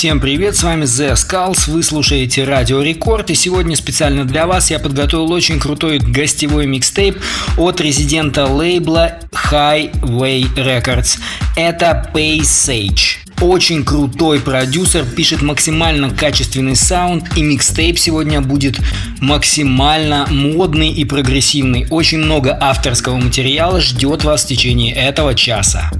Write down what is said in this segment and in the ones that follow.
Всем привет, с вами The Skulls, вы слушаете Радио Рекорд, и сегодня специально для вас я подготовил очень крутой гостевой микстейп от резидента лейбла Highway Records. Это Pay Sage. Очень крутой продюсер, пишет максимально качественный саунд, и микстейп сегодня будет максимально модный и прогрессивный. Очень много авторского материала ждет вас в течение этого часа.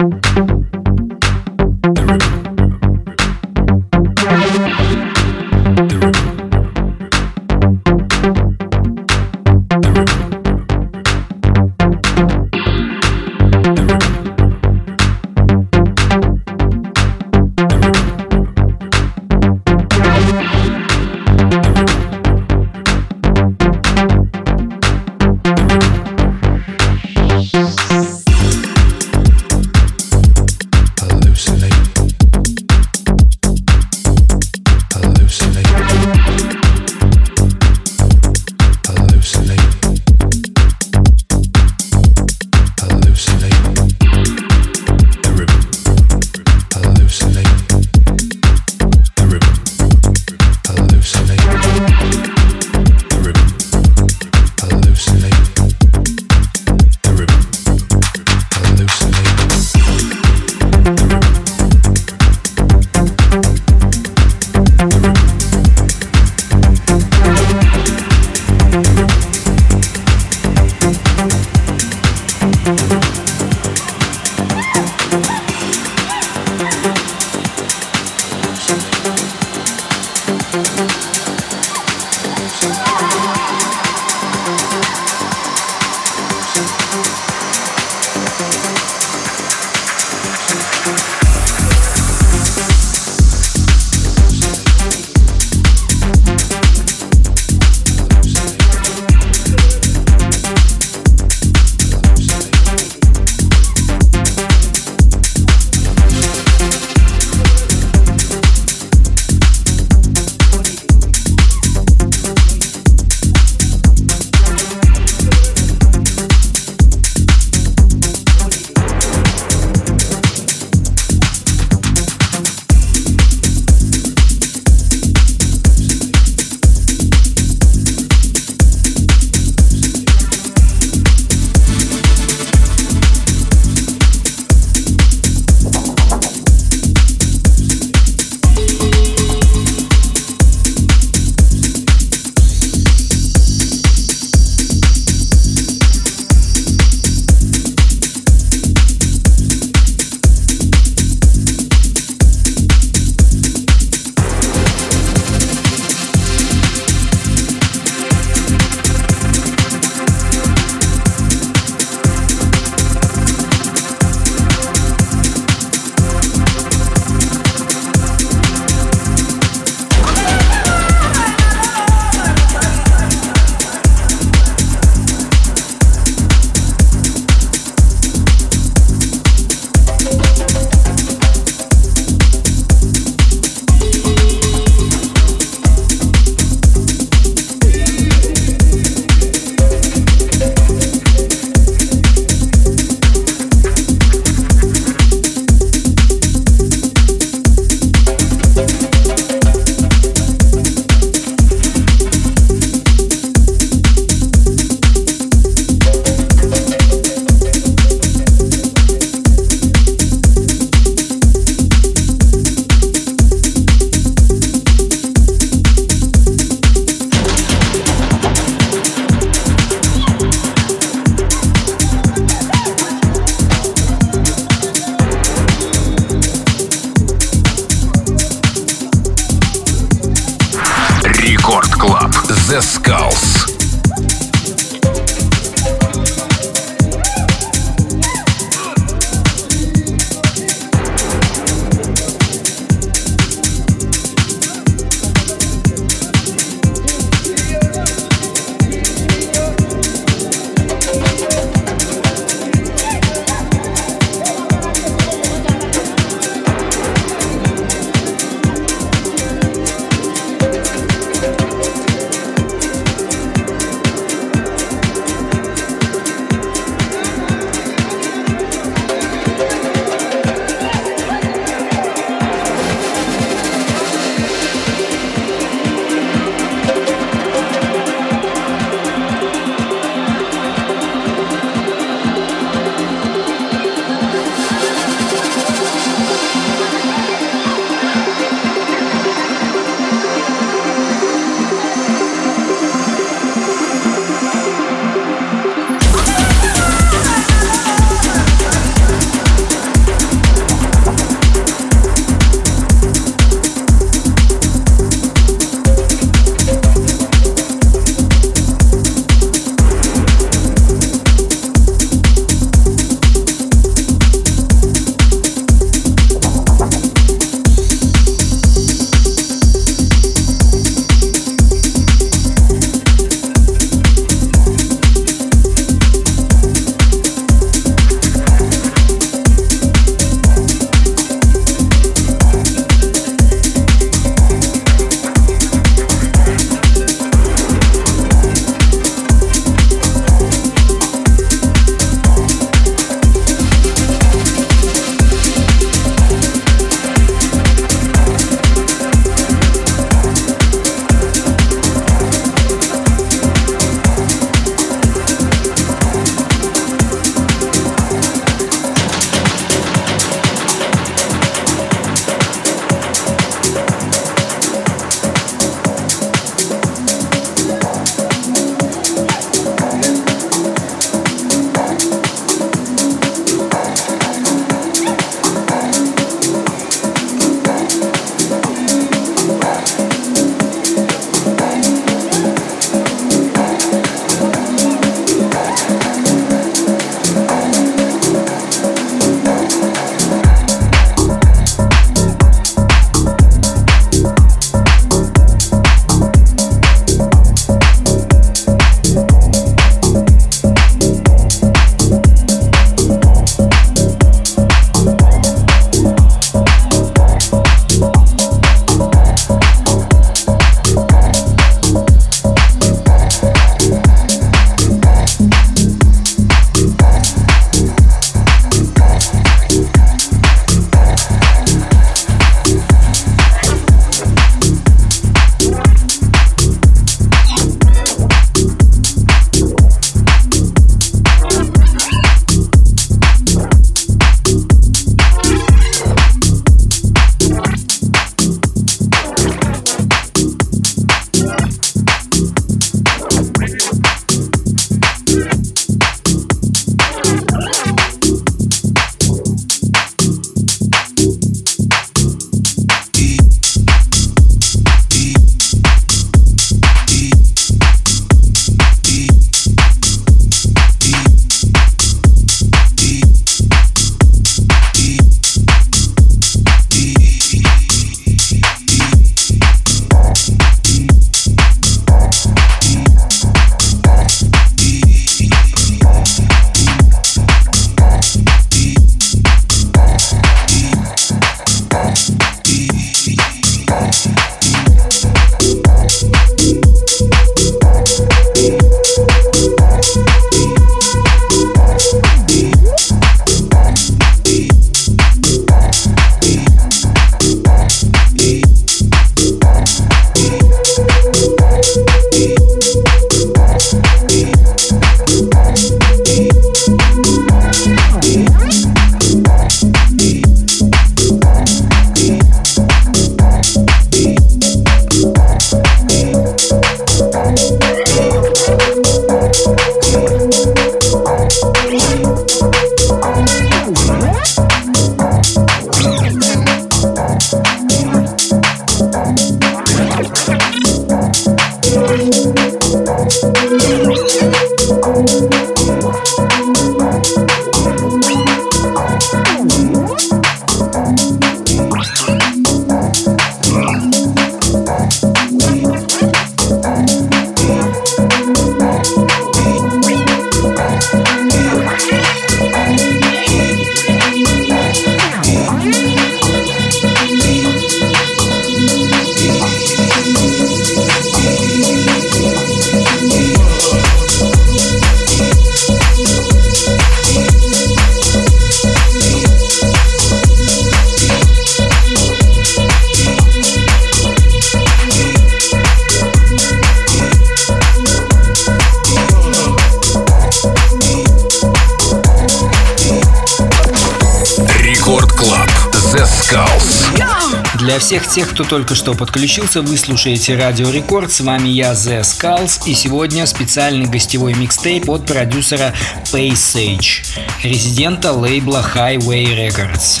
Всех тех, кто только что подключился, вы слушаете Радио Рекорд. С вами я, The Skulls. И сегодня специальный гостевой микстейп от продюсера Paysage, резидента лейбла Highway Records.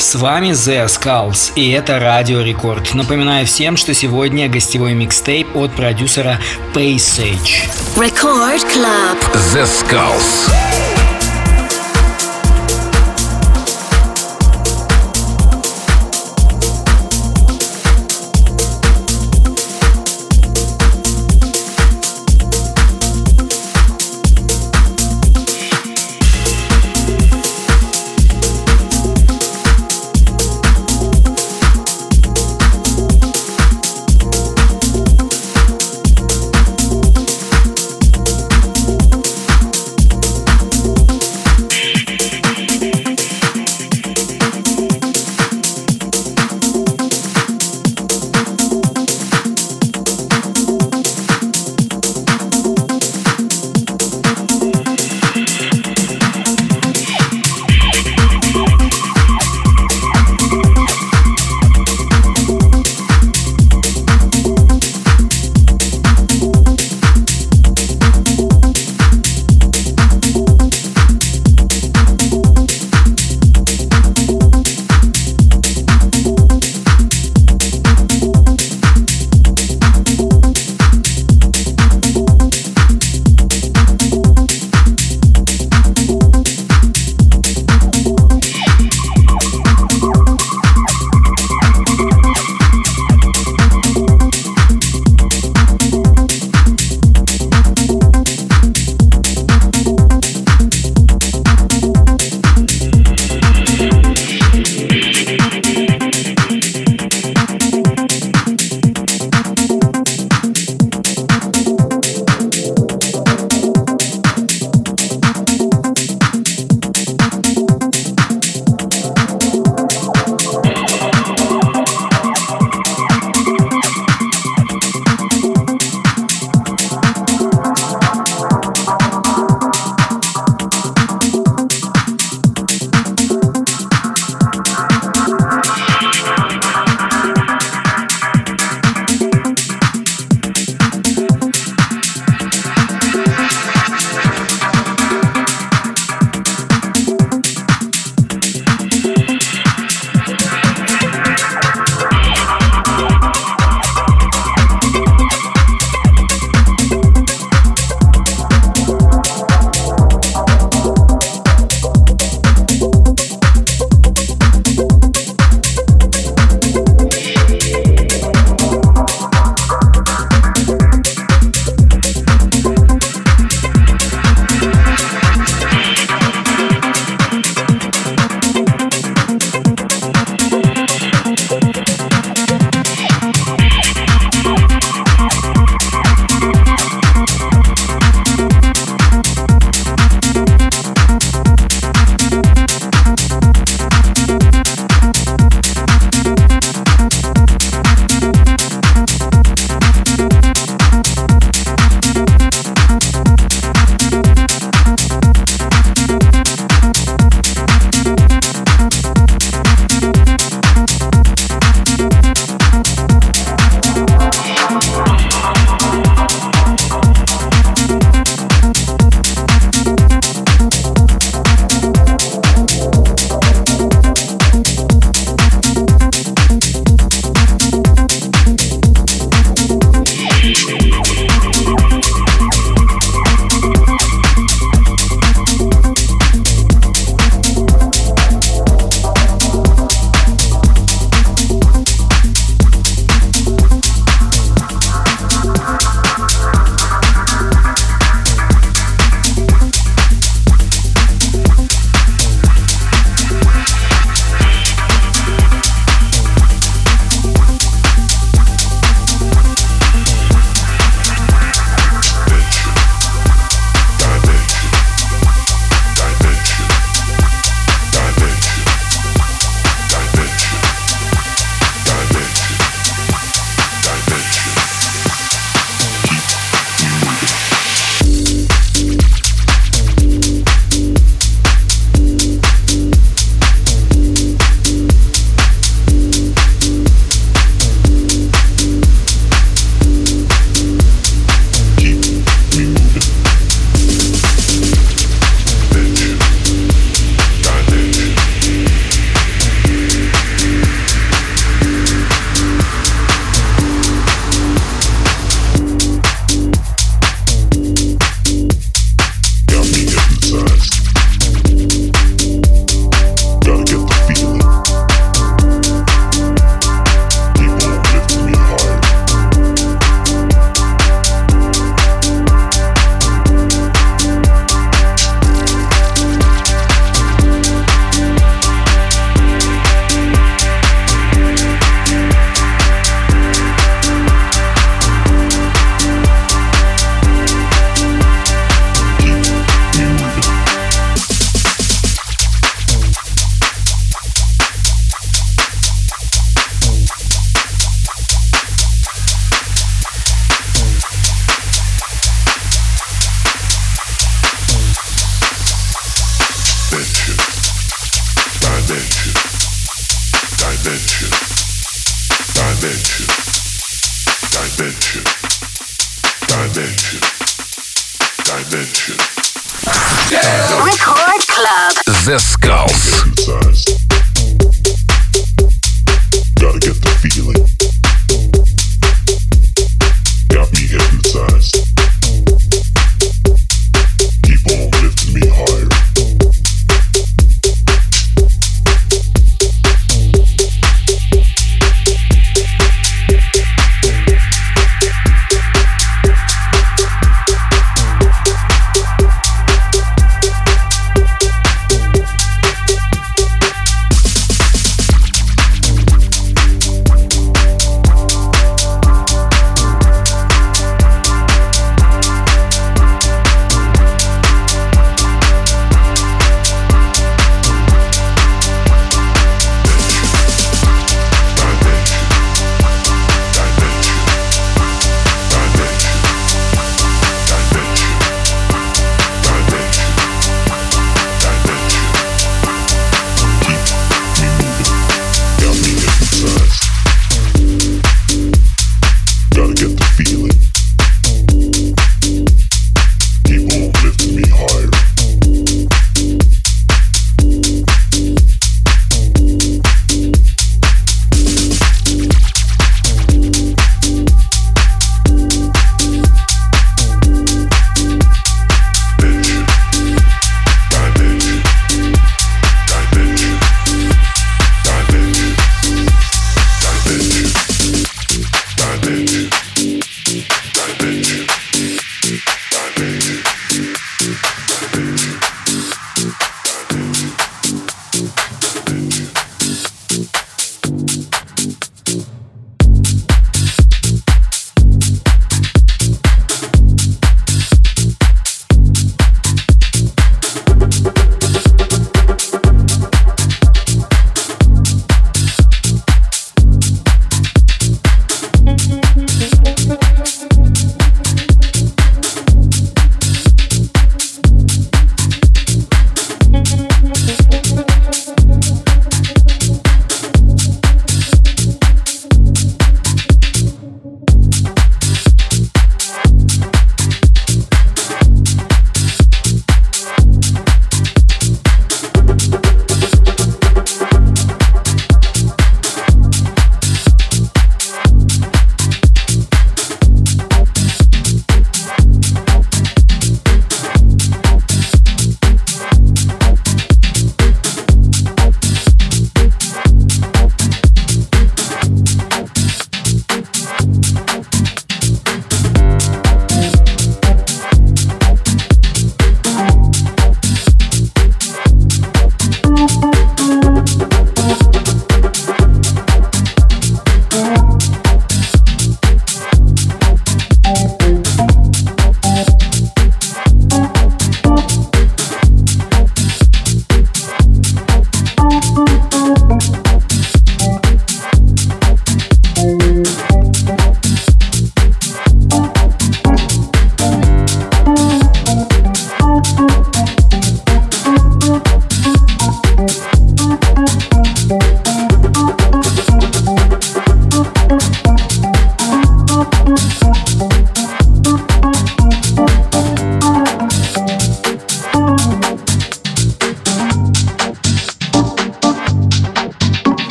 С вами The Skulls, и это Радио Рекорд. Напоминаю всем, что сегодня гостевой микстейп от продюсера Paysage. Record Club. The Skulls.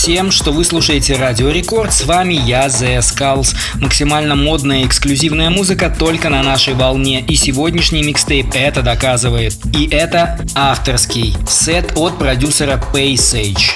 Всем, что вы слушаете Радио Рекорд. С вами я, The Skulls. Максимально модная и эксклюзивная музыка только на нашей волне. И сегодняшний микстейп это доказывает. И это авторский сет от продюсера Paysage.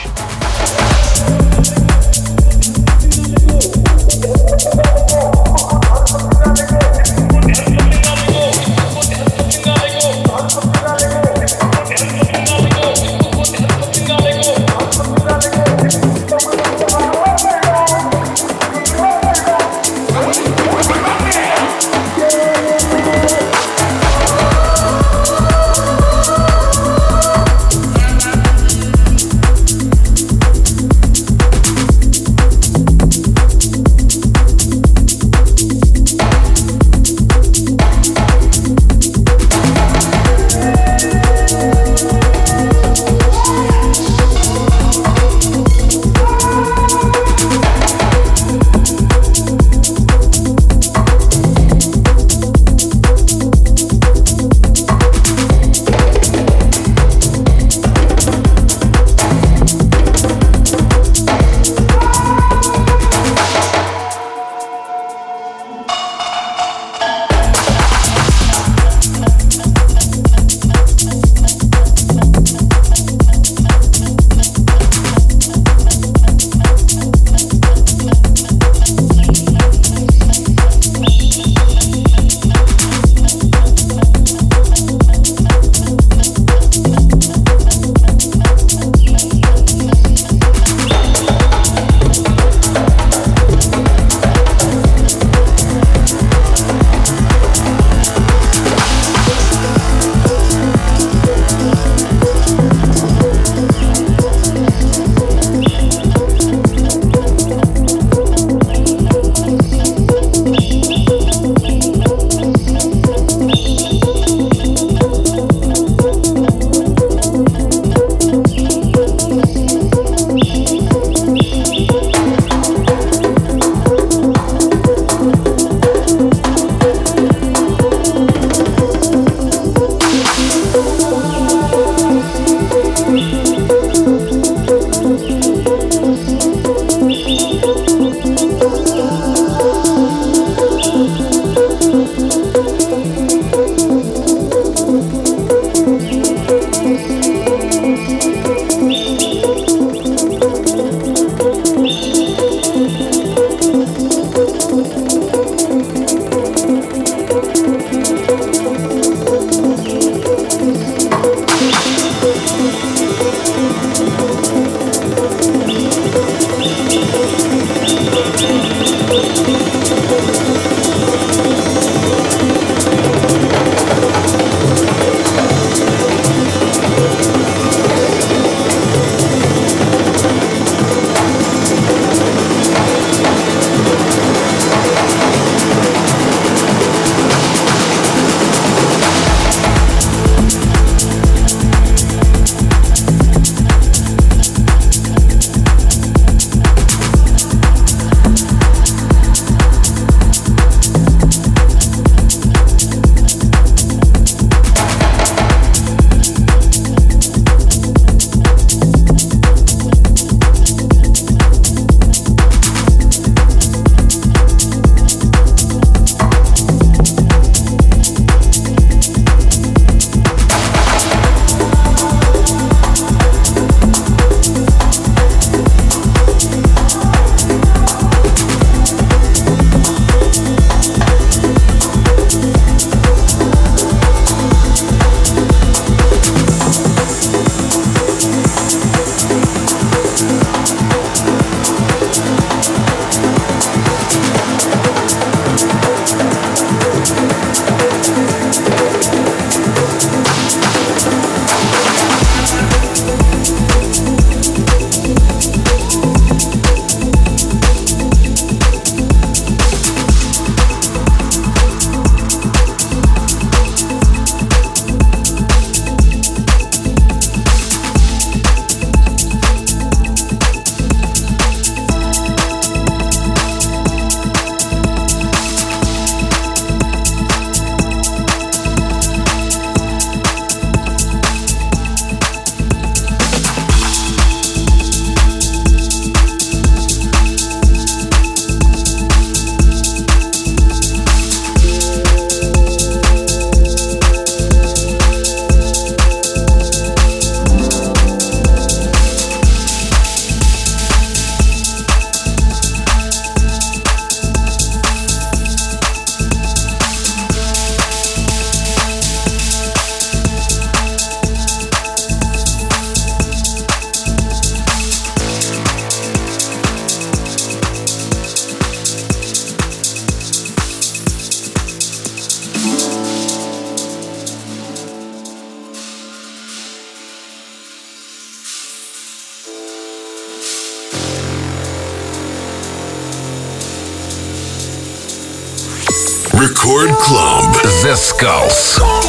The Skulls.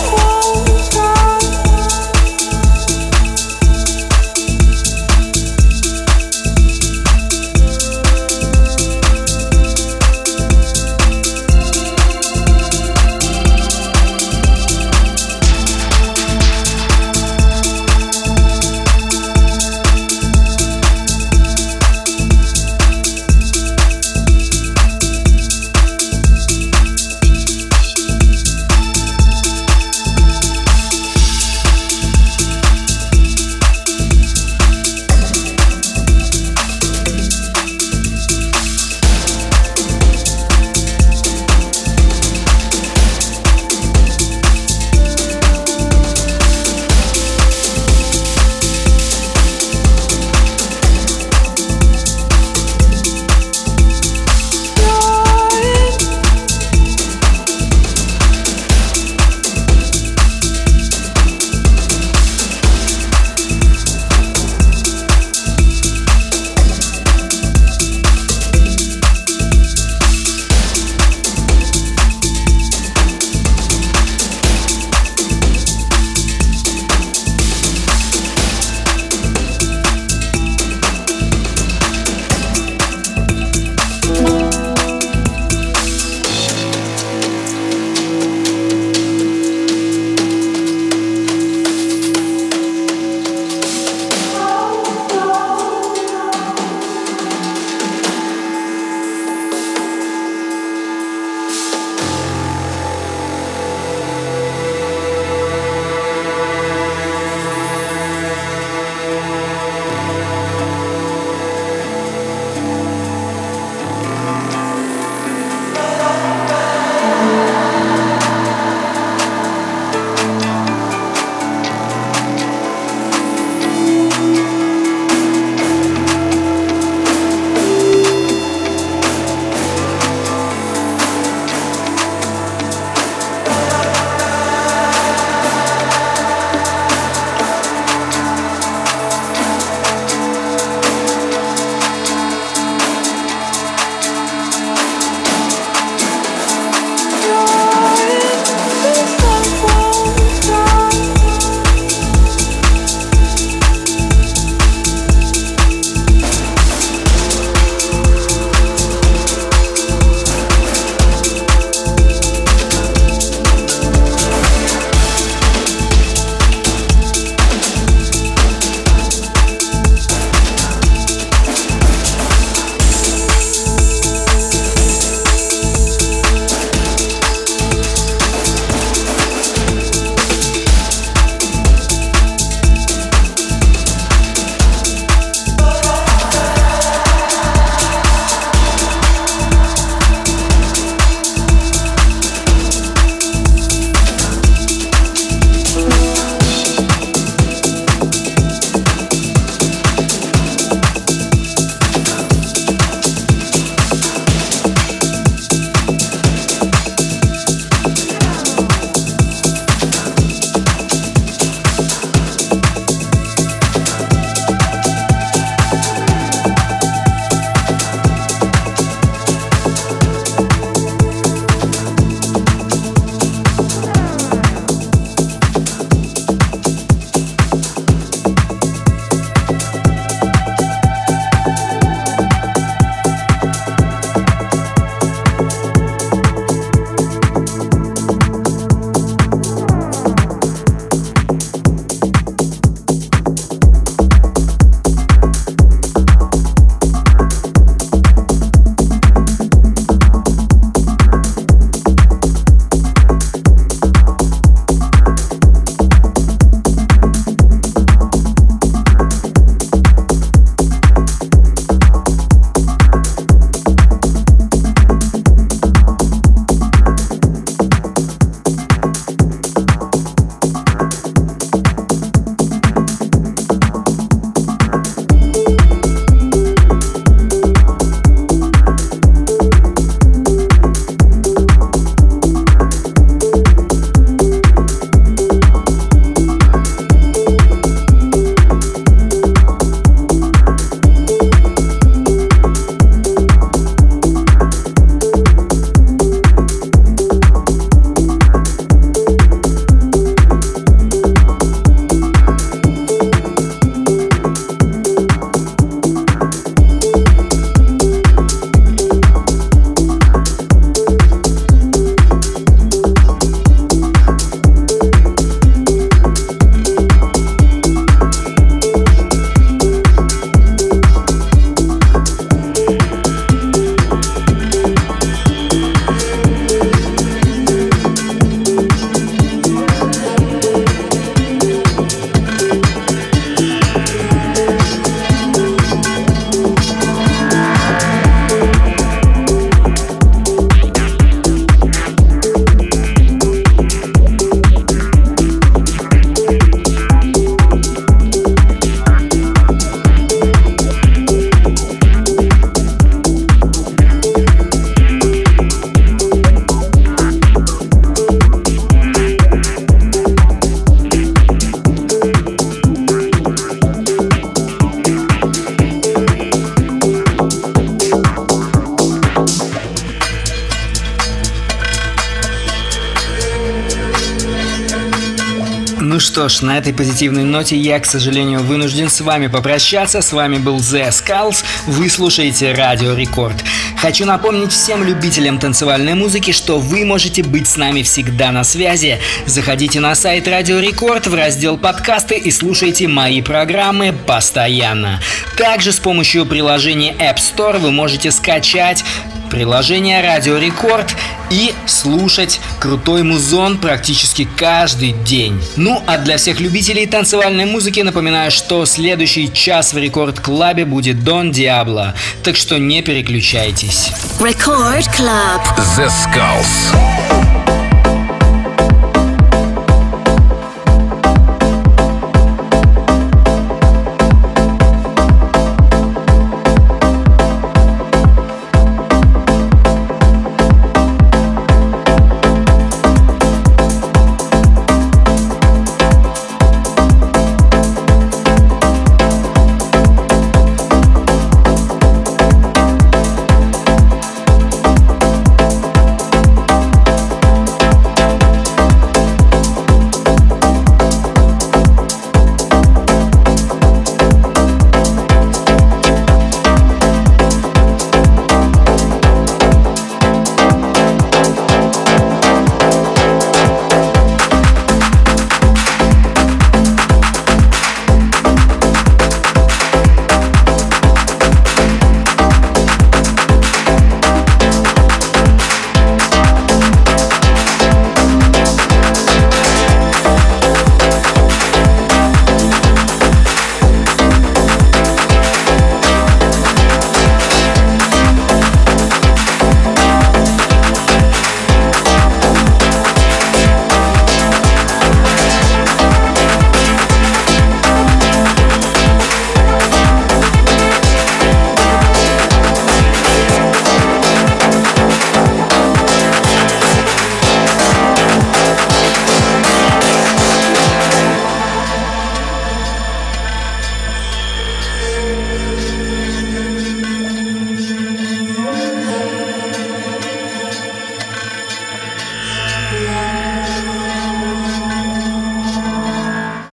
Этой позитивной ноте я, к сожалению, вынужден с вами попрощаться. С вами был The Skulls. Вы слушаете Радио Рекорд. Хочу напомнить всем любителям танцевальной музыки, что вы можете быть с нами всегда на связи. Заходите на сайт Радио Рекорд в раздел подкасты и слушайте мои программы постоянно. Также с помощью приложения App Store вы можете скачать приложение Радио Рекорд и слушать крутой музон практически каждый день. Ну а для всех любителей танцевальной музыки напоминаю, что следующий час в Record Club е будет Don Diablo, так что не переключайтесь. Record Club The Skulls